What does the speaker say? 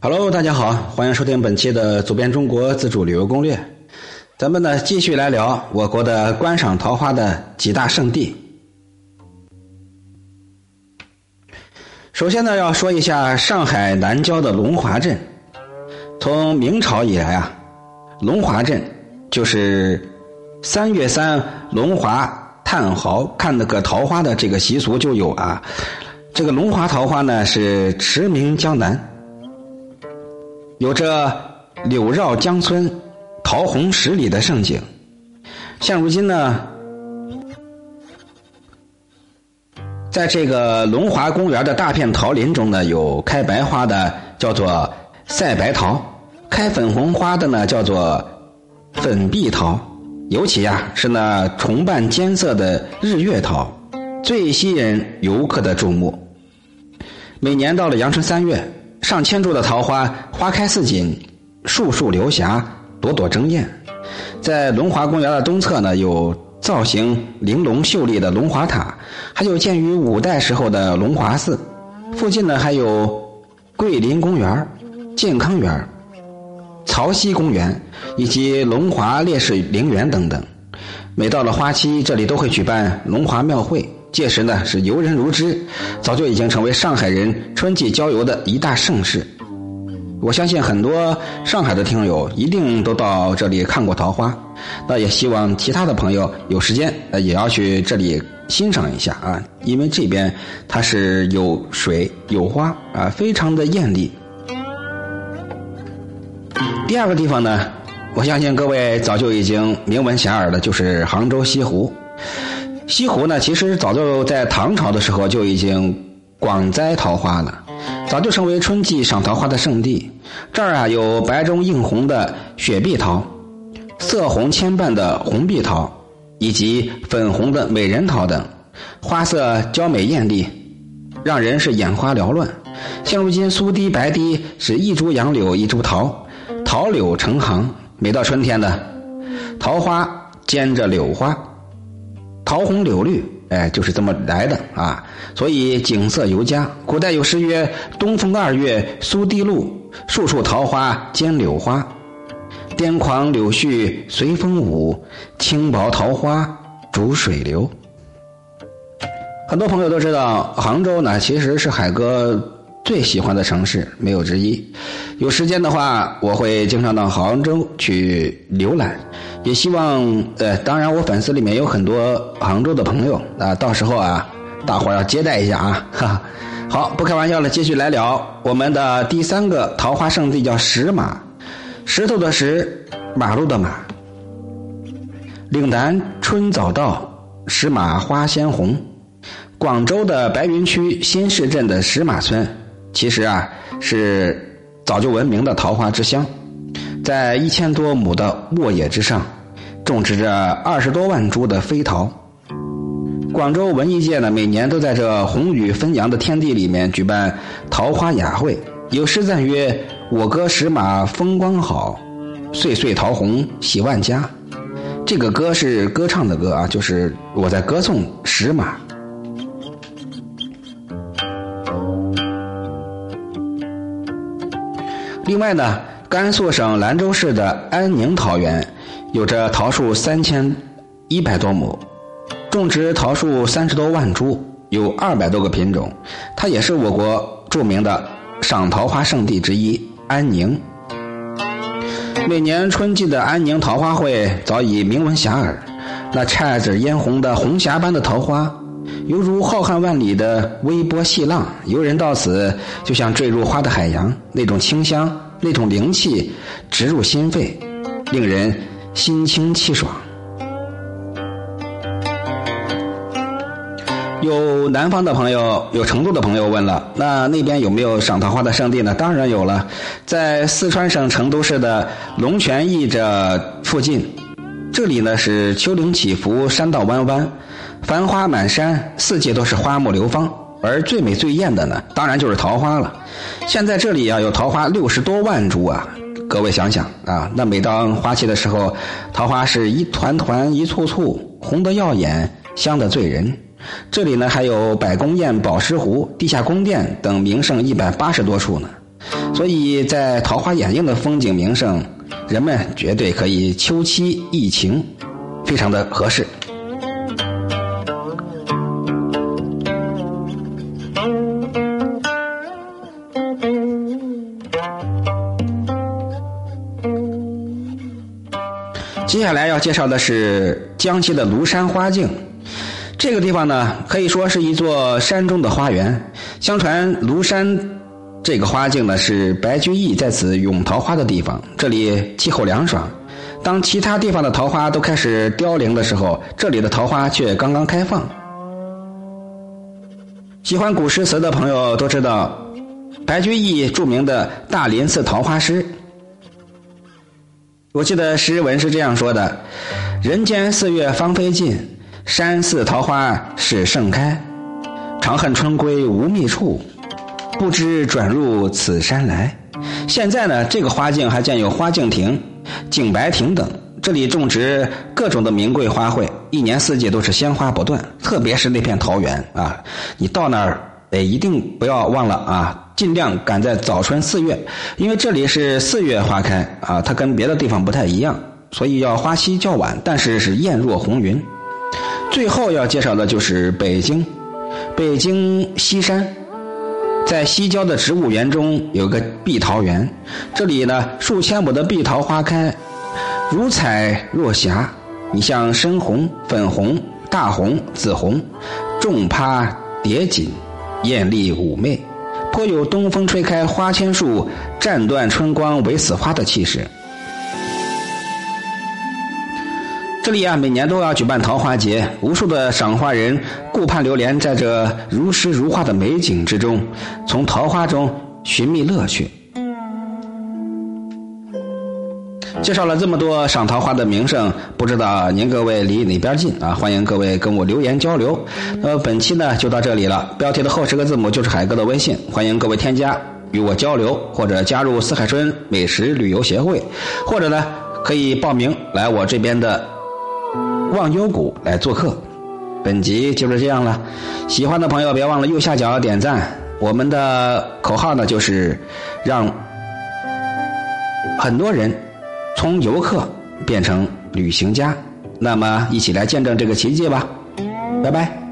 Hello，大家好，欢迎收听本期的《走遍中国自助旅游攻略》。咱们呢继续来聊我国的观赏桃花的几大圣地。首先呢，要说一下上海南郊的龙华镇。从明朝以来啊，龙华镇就是三月三龙华探豪看那个桃花的这个习俗就有啊。这个龙华桃花呢是驰名江南。有着“柳绕江村，桃红十里”的盛景。现如今呢，在这个龙华公园的大片桃林中呢，有开白花的叫做赛白桃，开粉红花的呢叫做粉碧桃，尤其呀是那重瓣尖色的日月桃，最吸引游客的注目。每年到了阳春三月。上千株的桃花花开似锦，树树流霞，朵朵争艳。在龙华公园的东侧呢，有造型玲珑秀丽的龙华塔，还有建于五代时候的龙华寺。附近呢，还有桂林公园、健康园、曹溪公园以及龙华烈士陵园等等。每到了花期，这里都会举办龙华庙会。届时呢是游人如织，早就已经成为上海人春季郊游的一大盛事。我相信很多上海的听友一定都到这里看过桃花，那也希望其他的朋友有时间呃也要去这里欣赏一下啊，因为这边它是有水有花啊，非常的艳丽。第二个地方呢，我相信各位早就已经名闻遐迩的，就是杭州西湖。西湖呢，其实早就在唐朝的时候就已经广栽桃花了，早就成为春季赏桃花的圣地。这儿啊有白中映红的雪碧桃，色红牵瓣的红碧桃，以及粉红的美人桃等，花色娇美艳丽，让人是眼花缭乱。现如今苏堤白堤是一株杨柳一株桃，桃柳成行。每到春天呢，桃花兼着柳花。桃红柳绿，哎，就是这么来的啊！所以景色尤佳。古代有诗曰：“东风二月苏堤路，树树桃花兼柳花。癫狂柳絮随风舞，轻薄桃花逐水流。”很多朋友都知道，杭州呢其实是海哥最喜欢的城市，没有之一。有时间的话，我会经常到杭州去浏览。也希望，呃，当然，我粉丝里面有很多杭州的朋友啊，到时候啊，大伙要接待一下啊，哈。好，不开玩笑了，继续来聊我们的第三个桃花圣地，叫石马，石头的石，马路的马。岭南春早到，石马花先红。广州的白云区新市镇的石马村，其实啊，是早就闻名的桃花之乡。在一千多亩的沃野之上，种植着二十多万株的飞桃。广州文艺界呢，每年都在这红雨纷扬的天地里面举办桃花雅会。有诗赞曰：“我歌石马风光好，岁岁桃红喜万家。”这个歌是歌唱的歌啊，就是我在歌颂石马。另外呢。甘肃省兰州市的安宁桃园，有着桃树三千一百多亩，种植桃树三十多万株，有二百多个品种。它也是我国著名的赏桃花圣地之一。安宁，每年春季的安宁桃花会早已名闻遐迩。那姹紫嫣红的红霞般的桃花，犹如浩瀚万里的微波细浪，游人到此就像坠入花的海洋，那种清香。那种灵气直入心肺，令人心清气爽。有南方的朋友，有成都的朋友问了，那那边有没有赏桃花的圣地呢？当然有了，在四川省成都市的龙泉驿这附近，这里呢是丘陵起伏，山道弯弯，繁花满山，四季都是花木流芳。而最美最艳的呢，当然就是桃花了。现在这里啊，有桃花六十多万株啊！各位想想啊，那每当花期的时候，桃花是一团团、一簇簇，红得耀眼，香得醉人。这里呢还有百宫宴、宝石湖、地下宫殿等名胜一百八十多处呢。所以在桃花掩映的风景名胜，人们绝对可以秋期逸情，非常的合适。接下来要介绍的是江西的庐山花径。这个地方呢，可以说是一座山中的花园。相传庐山这个花径呢，是白居易在此咏桃花的地方。这里气候凉爽，当其他地方的桃花都开始凋零的时候，这里的桃花却刚刚开放。喜欢古诗词的朋友都知道，白居易著名的大林寺桃花诗。我记得诗文是这样说的：“人间四月芳菲尽，山寺桃花始盛开。长恨春归无觅处，不知转入此山来。”现在呢，这个花径还建有花径亭、景白亭等，这里种植各种的名贵花卉，一年四季都是鲜花不断。特别是那片桃园啊，你到那儿，哎，一定不要忘了啊。尽量赶在早春四月，因为这里是四月花开啊，它跟别的地方不太一样，所以要花期较晚，但是是艳若红云。最后要介绍的就是北京，北京西山，在西郊的植物园中有个碧桃园，这里呢数千亩的碧桃花开，如彩若霞，你像深红、粉红、大红、紫红，重趴叠锦，艳丽妩媚。颇有东风吹开花千树，战断春光唯死花的气势。这里啊，每年都要举办桃花节，无数的赏花人顾盼流连在这如诗如画的美景之中，从桃花中寻觅乐趣。介绍了这么多赏桃花的名胜，不知道您各位离哪边近啊？欢迎各位跟我留言交流。呃，本期呢就到这里了。标题的后十个字母就是海哥的微信，欢迎各位添加与我交流，或者加入四海春美食旅游协会，或者呢可以报名来我这边的忘忧谷来做客。本集就是这样了，喜欢的朋友别忘了右下角点赞。我们的口号呢就是让很多人。从游客变成旅行家，那么一起来见证这个奇迹吧！拜拜。